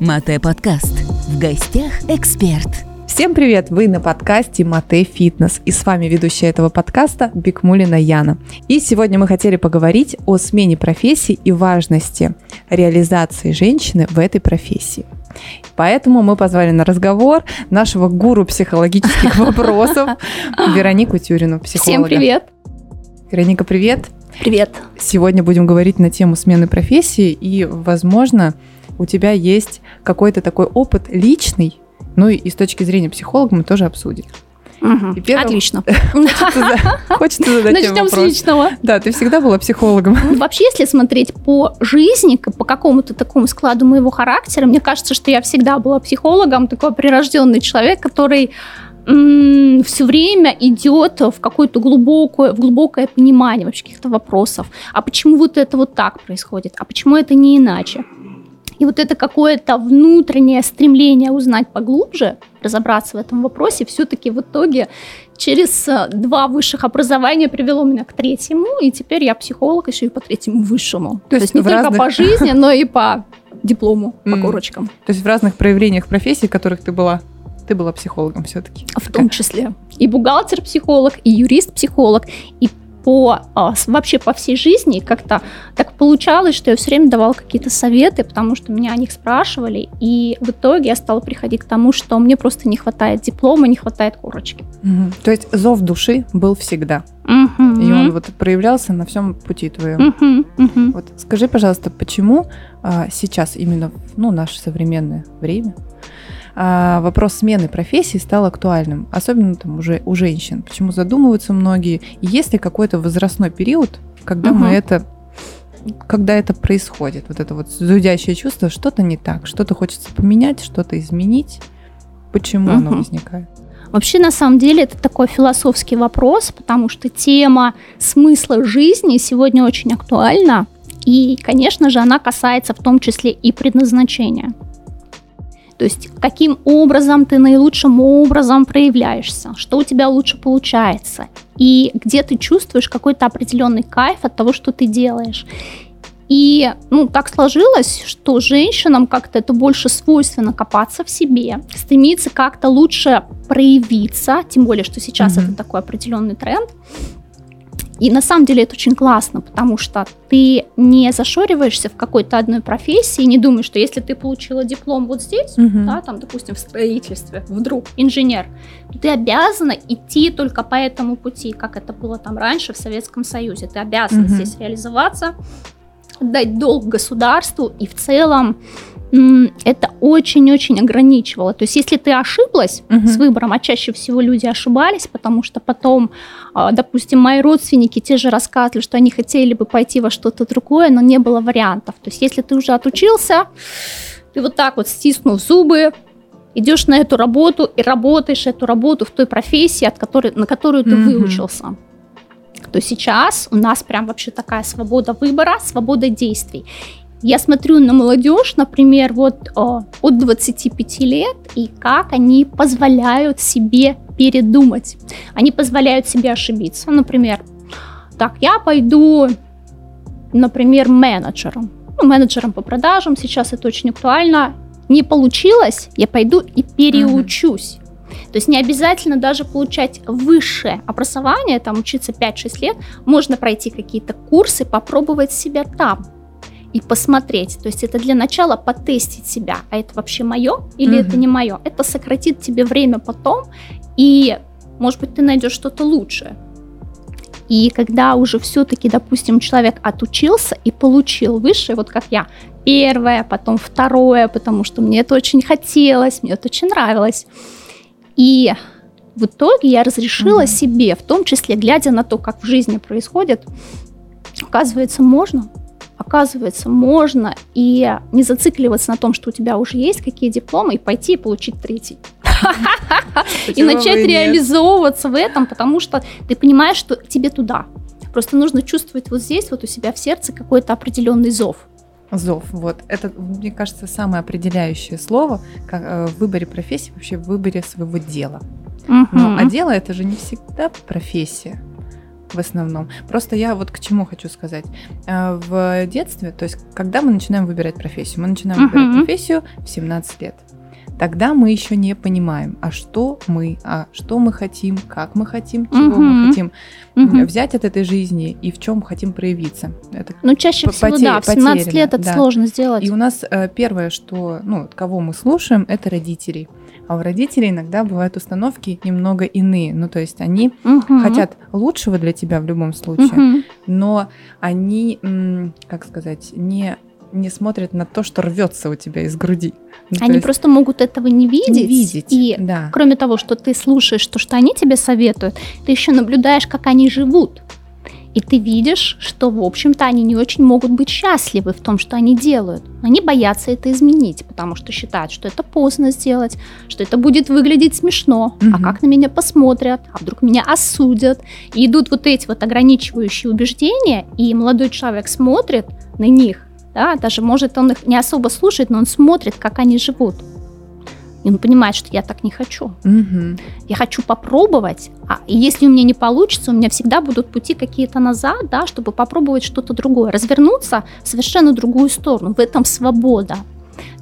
Мате подкаст. В гостях эксперт. Всем привет! Вы на подкасте Мате Фитнес. И с вами ведущая этого подкаста Бикмулина Яна. И сегодня мы хотели поговорить о смене профессии и важности реализации женщины в этой профессии. Поэтому мы позвали на разговор нашего гуру психологических вопросов Веронику Тюрину, психолога. Всем привет! Вероника, привет! Привет! Сегодня будем говорить на тему смены профессии, и, возможно, у тебя есть какой-то такой опыт личный, ну и с точки зрения психолога мы тоже обсудим. Угу. первым... Отлично. Хочется задать Начнем с личного. Да, ты всегда была психологом. Ну, вообще, если смотреть по жизни, по какому-то такому складу моего характера, мне кажется, что я всегда была психологом, такой прирожденный человек, который все время идет в какое-то глубокое, в глубокое понимание вообще каких-то вопросов. А почему вот это вот так происходит? А почему это не иначе? И вот это какое-то внутреннее стремление узнать поглубже, разобраться в этом вопросе, все-таки в итоге через э, два высших образования привело меня к третьему, и теперь я психолог еще и по третьему высшему. То, То есть не только разных... по жизни, но и по диплому, по корочкам. То есть в разных проявлениях профессий, в которых ты была, ты была психологом все-таки. В том числе. И бухгалтер-психолог, и юрист-психолог, и по а, вообще по всей жизни как-то так получалось, что я все время давала какие-то советы, потому что меня о них спрашивали, и в итоге я стала приходить к тому, что мне просто не хватает диплома, не хватает корочки. Угу. То есть зов души был всегда. Угу. И он вот проявлялся на всем пути твоем. Угу. Угу. Вот скажи, пожалуйста, почему а, сейчас именно ну наше современное время а, вопрос смены профессии стал актуальным, особенно там уже у женщин. Почему задумываются многие? И есть ли какой-то возрастной период, когда угу. мы это когда это происходит, вот это вот зудящее чувство, что-то не так, что-то хочется поменять, что-то изменить, почему угу. оно возникает? Вообще, на самом деле, это такой философский вопрос, потому что тема смысла жизни сегодня очень актуальна. И, конечно же, она касается в том числе и предназначения. То есть каким образом ты наилучшим образом проявляешься, что у тебя лучше получается, и где ты чувствуешь какой-то определенный кайф от того, что ты делаешь. И ну, так сложилось, что женщинам как-то это больше свойственно копаться в себе, стремиться как-то лучше проявиться, тем более, что сейчас mm-hmm. это такой определенный тренд. И на самом деле это очень классно, потому что ты не зашориваешься в какой-то одной профессии, не думаешь, что если ты получила диплом вот здесь, угу. да, там, допустим, в строительстве, вдруг инженер, то ты обязана идти только по этому пути, как это было там раньше в Советском Союзе. Ты обязана угу. здесь реализоваться, дать долг государству и в целом это очень-очень ограничивало. То есть, если ты ошиблась угу. с выбором, а чаще всего люди ошибались, потому что потом, а, допустим, мои родственники те же рассказывали, что они хотели бы пойти во что-то другое, но не было вариантов. То есть, если ты уже отучился, ты вот так вот стиснув зубы, идешь на эту работу и работаешь эту работу в той профессии, от которой, на которую ты mm выучился то сейчас у нас прям вообще такая свобода выбора, свобода действий. Я смотрю на молодежь, например, вот о, от 25 лет, и как они позволяют себе передумать. Они позволяют себе ошибиться. Например, так, я пойду, например, менеджером. Ну, менеджером по продажам, сейчас это очень актуально. Не получилось, я пойду и переучусь. То есть не обязательно даже получать высшее образование, там учиться 5-6 лет, можно пройти какие-то курсы, попробовать себя там и посмотреть. То есть это для начала потестить себя, а это вообще мое или угу. это не мое. Это сократит тебе время потом, и, может быть, ты найдешь что-то лучшее. И когда уже все-таки, допустим, человек отучился и получил высшее, вот как я, первое, потом второе, потому что мне это очень хотелось, мне это очень нравилось. И в итоге я разрешила угу. себе, в том числе глядя на то, как в жизни происходит, оказывается, можно оказывается, можно и не зацикливаться на том, что у тебя уже есть какие дипломы, и пойти и получить третий. И начать реализовываться в этом, потому что ты понимаешь, что тебе туда. Просто нужно чувствовать вот здесь, вот у себя в сердце какой-то определенный зов. Зов, вот. Это, мне кажется, самое определяющее слово э, в выборе профессии, вообще в выборе своего дела. Угу. Но, а дело это же не всегда профессия. В основном. Просто я вот к чему хочу сказать. Э, в детстве, то есть когда мы начинаем выбирать профессию, мы начинаем uh-huh. выбирать профессию в 17 лет тогда мы еще не понимаем, а что мы, а что мы хотим, как мы хотим, чего угу. мы хотим угу. взять от этой жизни и в чем хотим проявиться. Это ну, чаще всего, потеря, да, в 17 потеряно, лет это да. сложно сделать. И у нас э, первое, что, ну, кого мы слушаем, это родителей. А у родителей иногда бывают установки немного иные. Ну, то есть они угу. хотят лучшего для тебя в любом случае, угу. но они, как сказать, не не смотрят на то, что рвется у тебя из груди. Ну, они есть... просто могут этого не видеть. Не видеть. И да. кроме того, что ты слушаешь то, что они тебе советуют, ты еще наблюдаешь, как они живут. И ты видишь, что, в общем-то, они не очень могут быть счастливы в том, что они делают. Они боятся это изменить, потому что считают, что это поздно сделать, что это будет выглядеть смешно. Угу. А как на меня посмотрят? А вдруг меня осудят? И идут вот эти вот ограничивающие убеждения, и молодой человек смотрит на них да, даже может он их не особо слушает, но он смотрит, как они живут. И он понимает, что я так не хочу. Угу. Я хочу попробовать, а если у меня не получится, у меня всегда будут пути какие-то назад, да, чтобы попробовать что-то другое, развернуться в совершенно другую сторону. В этом свобода.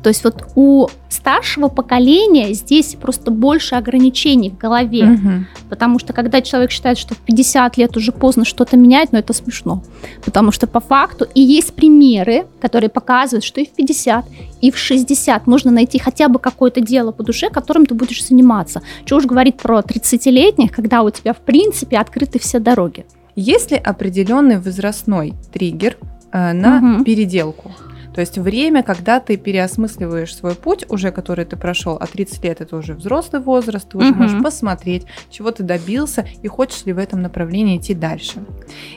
То есть вот у старшего поколения здесь просто больше ограничений в голове. Угу. Потому что когда человек считает, что в 50 лет уже поздно что-то менять, ну это смешно. Потому что по факту и есть примеры, которые показывают, что и в 50, и в 60 можно найти хотя бы какое-то дело по душе, которым ты будешь заниматься. Чего уж говорить про 30-летних, когда у тебя в принципе открыты все дороги. Есть ли определенный возрастной триггер э, на угу. переделку? То есть время, когда ты переосмысливаешь свой путь, уже который ты прошел, а 30 лет это уже взрослый возраст, ты уже угу. можешь посмотреть, чего ты добился и хочешь ли в этом направлении идти дальше.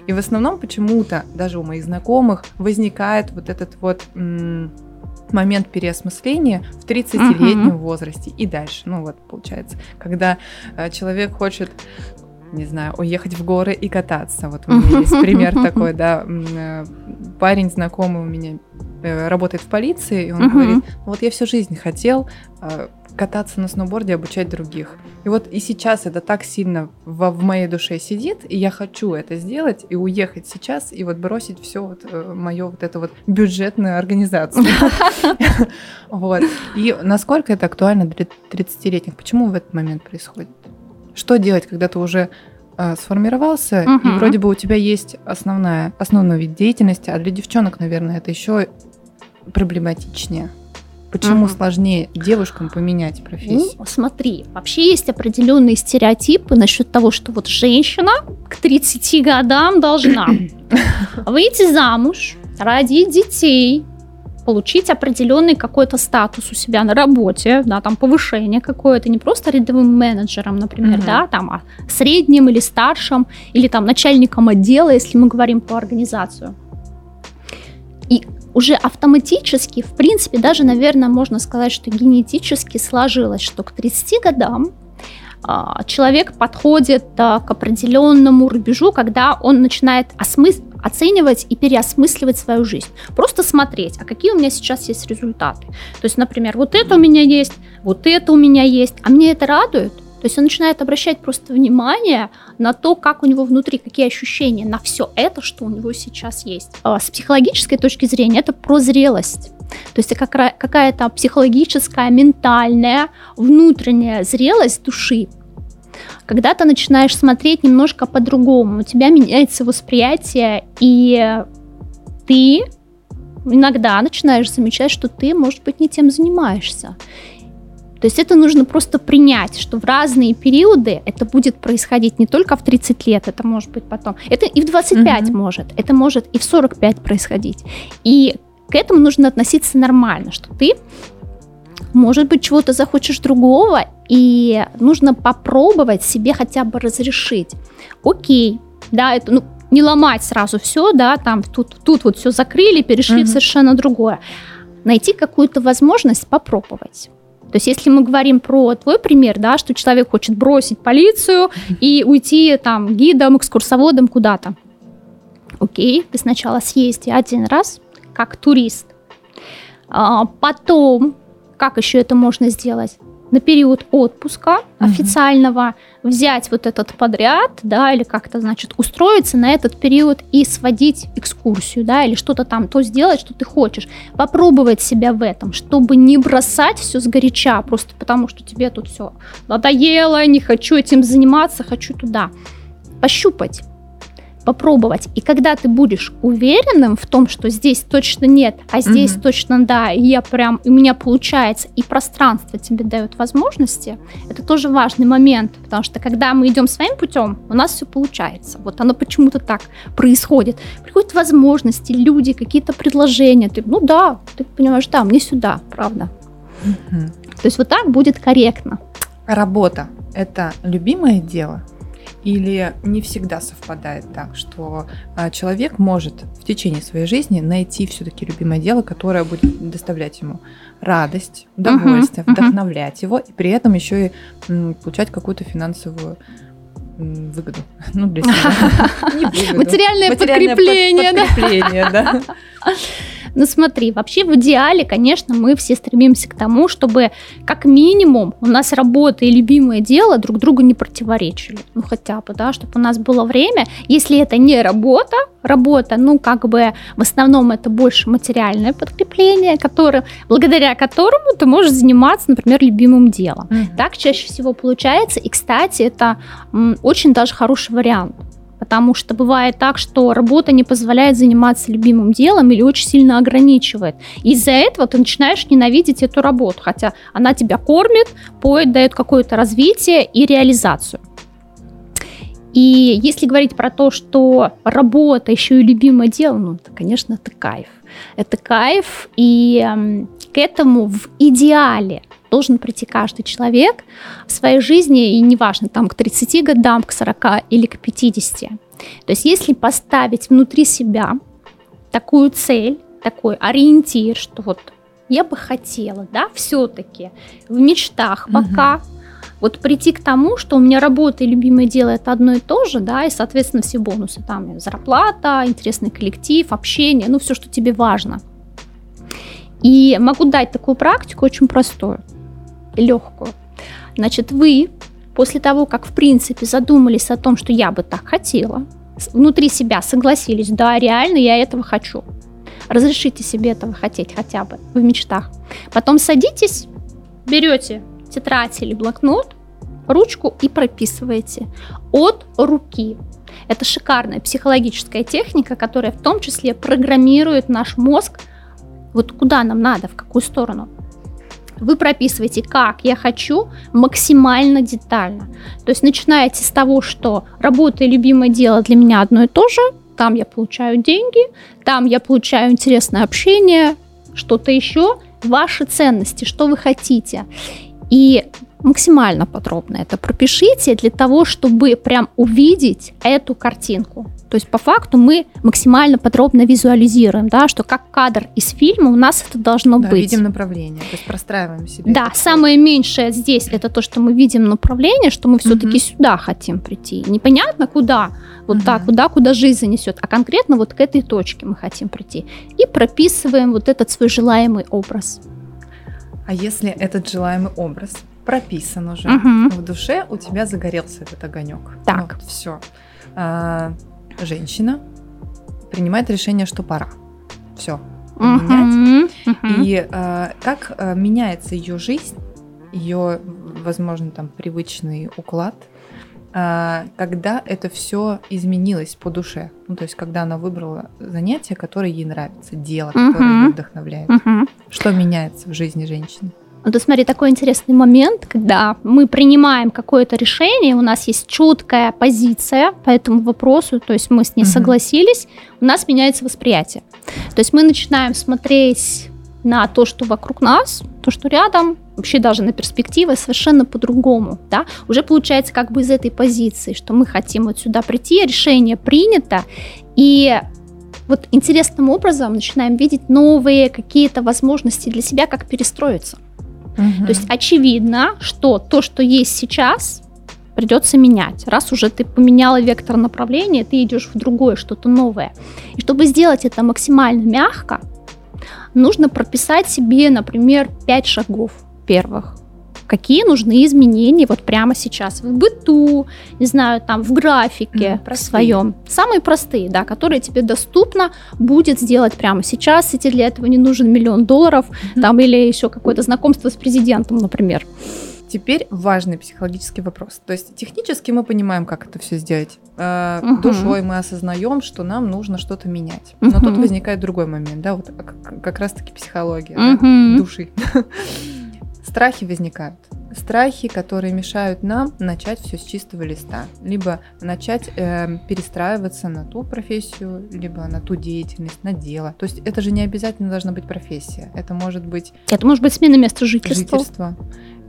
И в основном почему-то даже у моих знакомых возникает вот этот вот момент переосмысления в 30-летнем uh-huh. возрасте и дальше. Ну вот, получается, когда э, человек хочет не знаю, уехать в горы и кататься. Вот у меня есть пример такой, да, э, парень знакомый у меня работает в полиции, и он uh-huh. говорит, «Ну вот я всю жизнь хотел э, кататься на сноуборде, обучать других. И вот и сейчас это так сильно в, в моей душе сидит, и я хочу это сделать и уехать сейчас и вот бросить все вот э, мое вот это вот бюджетную организацию. Вот. И насколько это актуально для 30-летних? Почему в этот момент происходит? Что делать, когда ты уже сформировался, и вроде бы у тебя есть основная, основной вид деятельности, а для девчонок, наверное, это еще проблематичнее? Почему угу. сложнее девушкам поменять профессию? Ну, смотри, вообще есть определенные стереотипы насчет того, что вот женщина к 30 годам должна выйти замуж, родить детей, получить определенный какой-то статус у себя на работе, да, там повышение какое-то, не просто рядовым менеджером, например, угу. да, там, а средним или старшим, или там начальником отдела, если мы говорим по организацию. Уже автоматически, в принципе, даже, наверное, можно сказать, что генетически сложилось, что к 30 годам а, человек подходит а, к определенному рубежу, когда он начинает осмыс... оценивать и переосмысливать свою жизнь. Просто смотреть, а какие у меня сейчас есть результаты. То есть, например, вот это у меня есть, вот это у меня есть, а мне это радует. То есть он начинает обращать просто внимание на то, как у него внутри, какие ощущения, на все это, что у него сейчас есть. А с психологической точки зрения это про зрелость. То есть какая-то психологическая, ментальная, внутренняя зрелость души. Когда ты начинаешь смотреть немножко по-другому, у тебя меняется восприятие, и ты иногда начинаешь замечать, что ты, может быть, не тем занимаешься. То есть это нужно просто принять, что в разные периоды это будет происходить не только в 30 лет, это может быть потом. Это и в 25 угу. может, это может и в 45 происходить. И к этому нужно относиться нормально, что ты, может быть, чего-то захочешь другого, и нужно попробовать себе хотя бы разрешить. Окей, да, это, ну, не ломать сразу все, да, там тут, тут вот все закрыли, перешли угу. в совершенно другое. Найти какую-то возможность попробовать. То есть если мы говорим про твой пример, да, что человек хочет бросить полицию и уйти там гидом, экскурсоводом куда-то. Окей, ты сначала съезди один раз как турист. А потом, как еще это можно сделать? На период отпуска угу. официального взять вот этот подряд, да, или как-то, значит, устроиться на этот период и сводить экскурсию, да, или что-то там, то сделать, что ты хочешь. Попробовать себя в этом, чтобы не бросать все с горяча, просто потому что тебе тут все надоело, не хочу этим заниматься, хочу туда. Пощупать попробовать. И когда ты будешь уверенным в том, что здесь точно нет, а здесь угу. точно да, и я прям, у меня получается, и пространство тебе дает возможности, это тоже важный момент, потому что когда мы идем своим путем, у нас все получается. Вот оно почему-то так происходит. Приходят возможности, люди, какие-то предложения. Ты, ну да, ты понимаешь, да, мне сюда, правда. Угу. То есть вот так будет корректно. Работа – это любимое дело? Или не всегда совпадает так, что а, человек может в течение своей жизни найти все-таки любимое дело, которое будет доставлять ему радость, удовольствие, uh-huh, вдохновлять uh-huh. его, и при этом еще и получать какую-то финансовую выгоду. Ну, для себя. Материальное подкрепление, да. Ну смотри, вообще в идеале, конечно, мы все стремимся к тому, чтобы как минимум у нас работа и любимое дело друг другу не противоречили. Ну хотя бы, да, чтобы у нас было время, если это не работа, работа, ну как бы в основном это больше материальное подкрепление, которое, благодаря которому ты можешь заниматься, например, любимым делом. Mm-hmm. Так чаще всего получается. И, кстати, это м, очень даже хороший вариант потому что бывает так, что работа не позволяет заниматься любимым делом или очень сильно ограничивает. Из-за этого ты начинаешь ненавидеть эту работу, хотя она тебя кормит, поет, дает какое-то развитие и реализацию. И если говорить про то, что работа еще и любимое дело, ну, это, конечно, это кайф. Это кайф, и э, к этому в идеале должен прийти каждый человек в своей жизни, и неважно, там, к 30 годам, к 40 или к 50. То есть если поставить внутри себя такую цель, такой ориентир, что вот я бы хотела, да, все-таки в мечтах пока, угу. вот прийти к тому, что у меня работа и любимое дело это одно и то же, да, и, соответственно, все бонусы, там, зарплата, интересный коллектив, общение, ну, все, что тебе важно. И могу дать такую практику очень простую легкую. Значит, вы после того, как в принципе задумались о том, что я бы так хотела, внутри себя согласились, да, реально я этого хочу. Разрешите себе этого хотеть хотя бы в мечтах. Потом садитесь, берете тетрадь или блокнот, ручку и прописываете от руки. Это шикарная психологическая техника, которая в том числе программирует наш мозг вот куда нам надо, в какую сторону вы прописываете, как я хочу, максимально детально. То есть начинаете с того, что работа и любимое дело для меня одно и то же, там я получаю деньги, там я получаю интересное общение, что-то еще, ваши ценности, что вы хотите. И максимально подробно это пропишите для того, чтобы прям увидеть эту картинку. То есть по факту мы максимально подробно визуализируем, да, что как кадр из фильма у нас это должно да, быть. Видим направление, то есть простраиваем себе. Да, самое меньшее здесь это то, что мы видим направление, что мы все-таки угу. сюда хотим прийти. Непонятно куда, вот угу. так, куда, куда жизнь занесет, а конкретно вот к этой точке мы хотим прийти. И прописываем вот этот свой желаемый образ. А если этот желаемый образ прописан уже угу. в душе, у тебя загорелся этот огонек. Так. Вот, все. А, женщина принимает решение, что пора. Все. Менять. Uh-huh, И а, как а, меняется ее жизнь, ее, возможно, там привычный уклад, а, когда это все изменилось по душе. Ну, то есть, когда она выбрала занятие, которое ей нравится, дело, которое ее вдохновляет. Что меняется в жизни женщины? Ну, то смотри, такой интересный момент, когда мы принимаем какое-то решение, у нас есть четкая позиция по этому вопросу, то есть мы с ней угу. согласились, у нас меняется восприятие. То есть мы начинаем смотреть на то, что вокруг нас, то, что рядом, вообще даже на перспективы совершенно по-другому, да, уже получается как бы из этой позиции, что мы хотим вот сюда прийти, решение принято, и вот интересным образом начинаем видеть новые какие-то возможности для себя, как перестроиться. То есть очевидно, что то, что есть сейчас, придется менять. Раз уже ты поменяла вектор направления, ты идешь в другое, что-то новое. И чтобы сделать это максимально мягко, нужно прописать себе, например, 5 шагов первых. Какие нужны изменения вот прямо сейчас в быту, не знаю, там в графике mm, своем. Самые простые, да, которые тебе доступно будет сделать прямо сейчас, и тебе для этого не нужен миллион долларов, mm-hmm. там или еще какое-то знакомство с президентом, например. Теперь важный психологический вопрос. То есть технически мы понимаем, как это все сделать. Э, угу. Душой мы осознаем, что нам нужно что-то менять. Но угу. тут возникает другой момент, да, вот как, как раз-таки психология угу. да, души. Страхи возникают. Страхи, которые мешают нам начать все с чистого листа. Либо начать э, перестраиваться на ту профессию, либо на ту деятельность, на дело. То есть это же не обязательно должна быть профессия. Это может быть... Это может быть смена места жительства. жительства.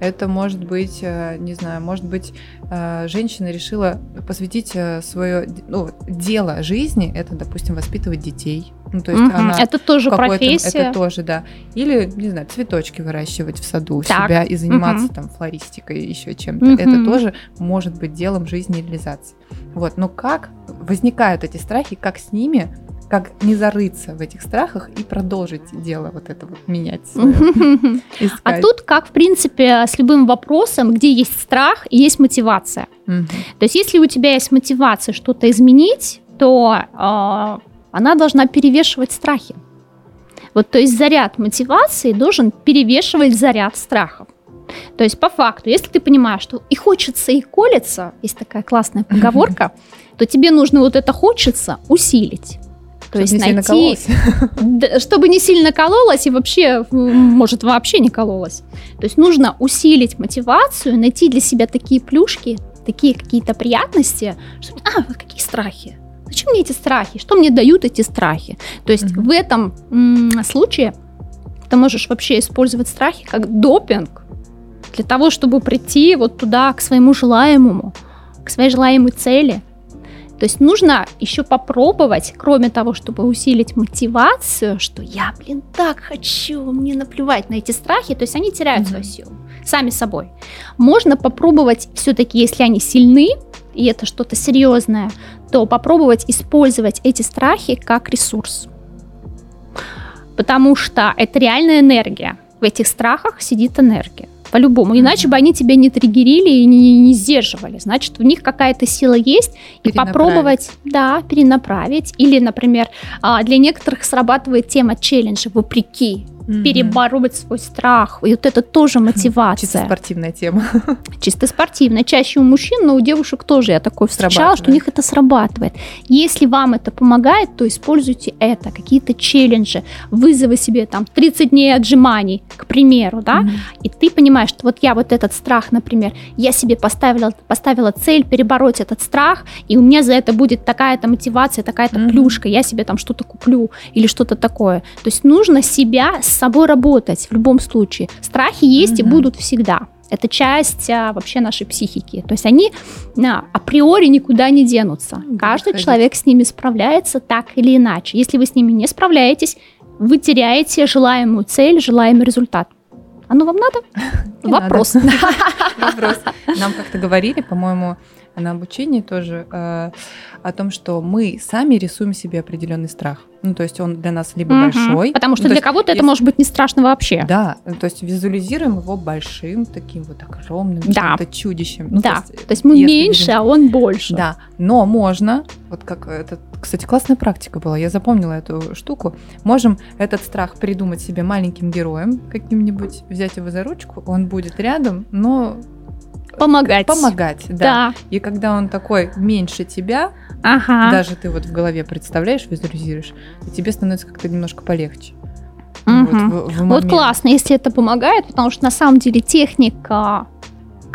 Это может быть, э, не знаю, может быть, э, женщина решила посвятить э, свое ну, дело жизни, это, допустим, воспитывать детей. Ну, то есть угу. она это тоже профессия. Это тоже, да. Или, не знаю, цветочки выращивать в саду у себя и заниматься угу. там флористикой, еще чем-то. Угу. Это тоже может быть делом жизни и реализации. Вот, но как возникают эти страхи, как с ними как не зарыться в этих страхах и продолжить дело вот это вот менять. А тут как, в принципе, с любым вопросом, где есть страх и есть мотивация. То есть если у тебя есть мотивация что-то изменить, то а, она должна перевешивать страхи. Вот, то есть заряд мотивации должен перевешивать заряд страхов. То есть по факту, если ты понимаешь, что и хочется, и колется, есть такая классная поговорка, то тебе нужно вот это хочется усилить. То есть не найти, чтобы не сильно кололось и вообще, может, вообще не кололось. То есть нужно усилить мотивацию, найти для себя такие плюшки, такие какие-то приятности, что, а, какие страхи, Зачем мне эти страхи? Что мне дают эти страхи? То есть mm-hmm. в этом м- случае ты можешь вообще использовать страхи как допинг для того, чтобы прийти вот туда к своему желаемому, к своей желаемой цели. То есть нужно еще попробовать, кроме того, чтобы усилить мотивацию, что я, блин, так хочу, мне наплевать на эти страхи, то есть они теряют mm-hmm. свою силу сами собой. Можно попробовать все-таки, если они сильны, и это что-то серьезное, то попробовать использовать эти страхи как ресурс. Потому что это реальная энергия. В этих страхах сидит энергия по-любому. Иначе бы они тебя не триггерили и не, не сдерживали. Значит, в них какая-то сила есть. И попробовать, да, перенаправить. Или, например, а, для некоторых срабатывает тема челленджа вопреки mm-hmm. перебороть свой страх. И вот это тоже мотивация. Чисто спортивная тема. Чисто спортивная. Чаще у мужчин, но у девушек тоже я такое встречала, что у них это срабатывает. Если вам это помогает, то используйте это. Какие-то челленджи, вызовы себе там 30 дней отжиманий, к примеру, да, mm-hmm. и ты понимаешь, что вот я вот этот страх, например, я себе поставила, поставила цель перебороть этот страх, и у меня за это будет такая-то мотивация, такая-то mm-hmm. плюшка, я себе там что-то куплю или что-то такое. То есть нужно себя с собой работать в любом случае. Страхи есть угу. и будут всегда. Это часть а, вообще нашей психики. То есть они а, априори никуда не денутся. Каждый ходить. человек с ними справляется так или иначе. Если вы с ними не справляетесь, вы теряете желаемую цель, желаемый результат. Оно вам надо? Вопрос. Вопрос. Нам как-то говорили, по-моему, на обучении тоже э, о том, что мы сами рисуем себе определенный страх. Ну, то есть он для нас либо угу. большой. Потому что ну, для кого-то это может быть не страшно вообще. Да, то есть визуализируем его большим, таким вот огромным, да. чудищем. Ну, да, то есть, то есть мы меньше, видим... а он больше. Да, но можно, вот как это, кстати, классная практика была, я запомнила эту штуку, можем этот страх придумать себе маленьким героем каким-нибудь, взять его за ручку, он будет рядом, но помогать. Помогать, да. да. И когда он такой меньше тебя, ага. даже ты вот в голове представляешь, визуализируешь, и тебе становится как-то немножко полегче. Угу. Вот, в, в вот классно, если это помогает, потому что на самом деле техника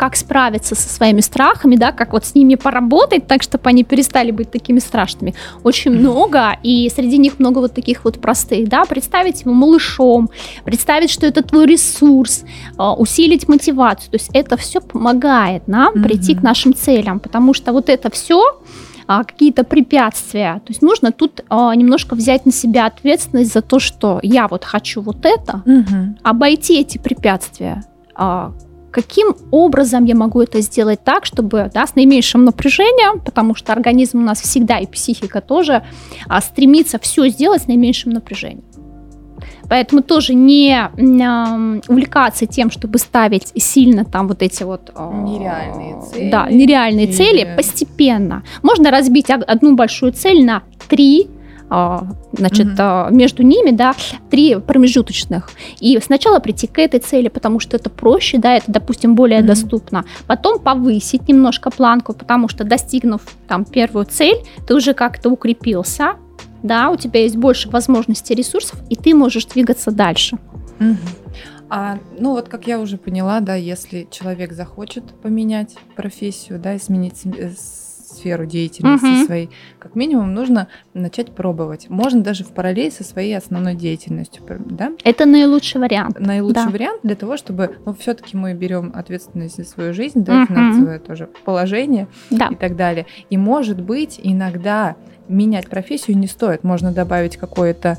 как справиться со своими страхами, да, как вот с ними поработать так, чтобы они перестали быть такими страшными. Очень много, и среди них много вот таких вот простых, да, представить его малышом, представить, что это твой ресурс, а, усилить мотивацию, то есть это все помогает нам mm-hmm. прийти к нашим целям, потому что вот это все а, какие-то препятствия. То есть нужно тут а, немножко взять на себя ответственность за то, что я вот хочу вот это, угу. обойти эти препятствия, а, каким образом я могу это сделать так, чтобы да, с наименьшим напряжением, потому что организм у нас всегда и психика тоже а, стремится все сделать с наименьшим напряжением. Поэтому тоже не э, увлекаться тем, чтобы ставить сильно там вот эти вот... Э, нереальные цели. Да, нереальные или... цели постепенно. Можно разбить одну большую цель на три значит, угу. между ними, да, три промежуточных. И сначала прийти к этой цели, потому что это проще, да, это, допустим, более угу. доступно. Потом повысить немножко планку, потому что достигнув там первую цель, ты уже как-то укрепился, да, у тебя есть больше возможностей ресурсов, и ты можешь двигаться дальше. Угу. А, ну вот, как я уже поняла, да, если человек захочет поменять профессию, да, изменить э, сферу деятельности угу. своей, как минимум нужно начать пробовать. Можно даже в параллель со своей основной деятельностью, да? Это наилучший вариант. Наилучший да. вариант для того, чтобы, ну, все-таки мы берем ответственность за свою жизнь, да, угу. финансовое тоже положение да. и так далее. И может быть иногда менять профессию не стоит, можно добавить какое-то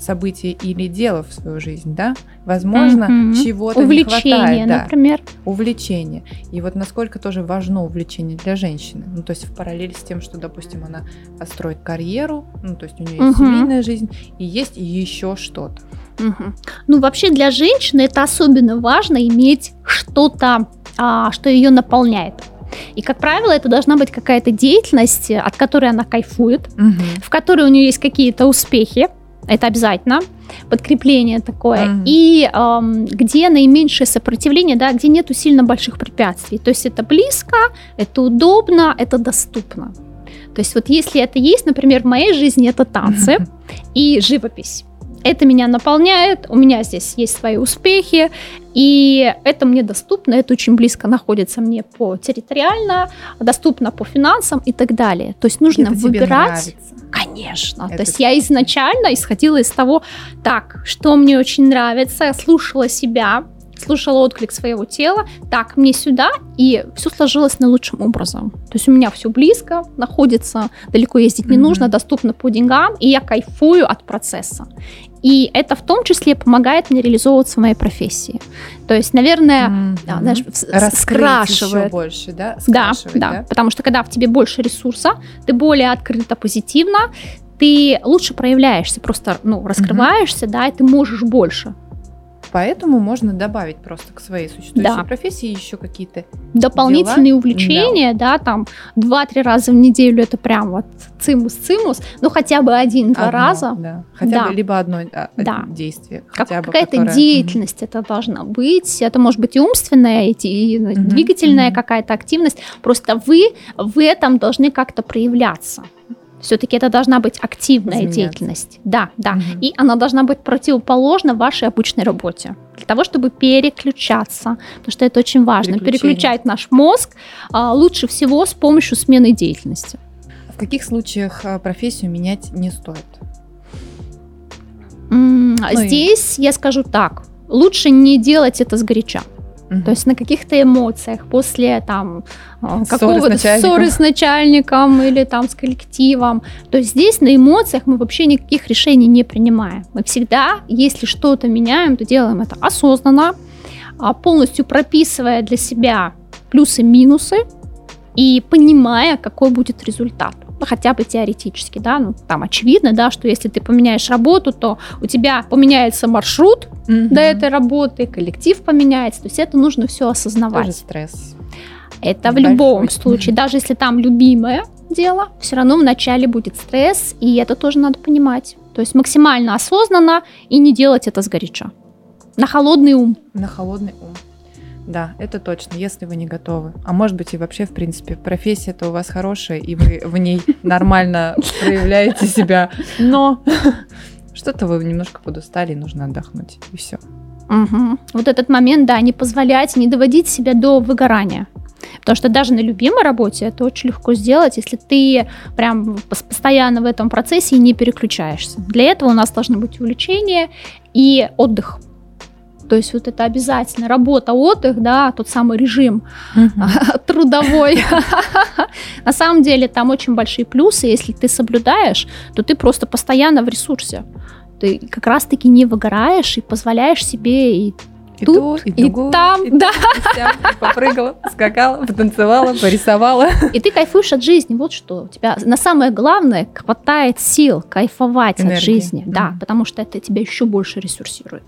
событие или дело в свою жизнь, да? Возможно, mm-hmm. чего-то не хватает. Да. например. Увлечение. И вот насколько тоже важно увлечение для женщины. Ну, то есть в параллель с тем, что, допустим, она построит карьеру, ну, то есть у нее есть mm-hmm. семейная жизнь, и есть еще что-то. Угу. Ну, вообще для женщины это особенно важно иметь что-то, а, что ее наполняет. И, как правило, это должна быть какая-то деятельность, от которой она кайфует, угу. в которой у нее есть какие-то успехи, это обязательно подкрепление такое, mm-hmm. и эм, где наименьшее сопротивление, да, где нету сильно больших препятствий. То есть это близко, это удобно, это доступно. То есть вот если это есть, например, в моей жизни это танцы mm-hmm. и живопись. Это меня наполняет, у меня здесь есть свои успехи, и это мне доступно, это очень близко находится мне по территориально, доступно по финансам и так далее. То есть нужно это выбирать. Конечно. Это... То есть я изначально исходила из того, так, что мне очень нравится, я слушала себя, слушала отклик своего тела, так, мне сюда, и все сложилось наилучшим образом. То есть у меня все близко находится, далеко ездить не mm-hmm. нужно, доступно по деньгам, и я кайфую от процесса. И это в том числе помогает мне реализовываться в моей профессии. То есть, наверное, mm-hmm. знаешь, скрашивает. еще больше, да? Да, да, да. Потому что когда в тебе больше ресурса, ты более открыто, позитивно, ты лучше проявляешься, просто ну, раскрываешься, mm-hmm. да, и ты можешь больше. Поэтому можно добавить просто к своей существующей да. профессии еще какие-то дополнительные дела. увлечения, да. да, там два-три раза в неделю это прям вот цимус-цимус, ну хотя бы один-два раза. Да. Хотя да. бы либо одно а, да. действие. Как, какая-то которое... деятельность mm это должна быть. Это может быть и умственная, и, и mm двигательная mm какая-то активность. Просто вы в этом должны как-то проявляться. Все-таки это должна быть активная Изменяться. деятельность. Да, да. Угу. И она должна быть противоположна вашей обычной работе. Для того, чтобы переключаться. Потому что это очень важно. Переключать наш мозг а, лучше всего с помощью смены деятельности. В каких случаях а, профессию менять не стоит? М- ну здесь и... я скажу так. Лучше не делать это сгоряча. Угу. То есть на каких-то эмоциях после там а, какого-то ссоры с начальником или там с коллективом. То есть здесь на эмоциях мы вообще никаких решений не принимаем. Мы всегда, если что-то меняем, то делаем это осознанно, а, полностью прописывая для себя плюсы-минусы и понимая, какой будет результат ну, хотя бы теоретически, да, ну, там очевидно, да, что если ты поменяешь работу, то у тебя поменяется маршрут mm-hmm. до этой работы, коллектив поменяется, то есть это нужно все осознавать. Тоже стресс. Это Большой. в любом случае, даже если там любимое дело, все равно вначале будет стресс, и это тоже надо понимать. То есть максимально осознанно и не делать это сгоряча. На холодный ум. На холодный ум. Да, это точно, если вы не готовы. А может быть и вообще, в принципе, профессия-то у вас хорошая, и вы в ней нормально проявляете себя, но что-то вы немножко подустали, и нужно отдохнуть, и все. Угу. Вот этот момент, да, не позволять, не доводить себя до выгорания. Потому что даже на любимой работе это очень легко сделать, если ты прям постоянно в этом процессе и не переключаешься. Для этого у нас должны быть увлечения и отдых. То есть вот это обязательно работа, отдых, да, тот самый режим трудовой. На самом деле там очень большие плюсы, если ты соблюдаешь, то ты просто постоянно в ресурсе. Ты как раз-таки не выгораешь и позволяешь себе и и тут, и, и там, и да. И попрыгала, скакала, потанцевала, порисовала. И ты кайфуешь от жизни. Вот что у тебя на самое главное хватает сил кайфовать Энергии. от жизни. Mm-hmm. Да, потому что это тебя еще больше ресурсирует.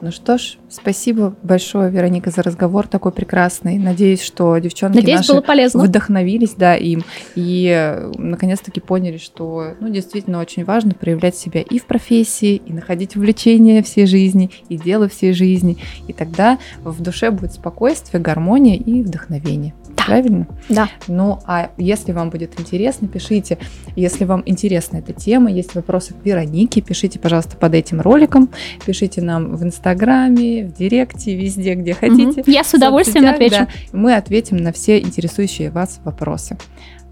Ну что ж, спасибо большое, Вероника, за разговор такой прекрасный. Надеюсь, что девчонки Надеюсь, наши было полезно. вдохновились, да, им и э, наконец-таки поняли, что ну, действительно очень важно проявлять себя и в профессии, и находить увлечение всей жизни, и дело всей жизни. И тогда в душе будет спокойствие, гармония и вдохновение. Да. Правильно? Да. Ну, а если вам будет интересно, пишите. Если вам интересна эта тема, есть вопросы к Веронике, пишите, пожалуйста, под этим роликом. Пишите нам в Инстаграме, в Директе, везде, где хотите. Угу. Я с удовольствием отвечу. Да. Мы ответим на все интересующие вас вопросы.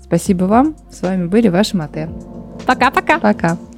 Спасибо вам. С вами были ваши Мате. Пока-пока. Пока. -пока. Пока.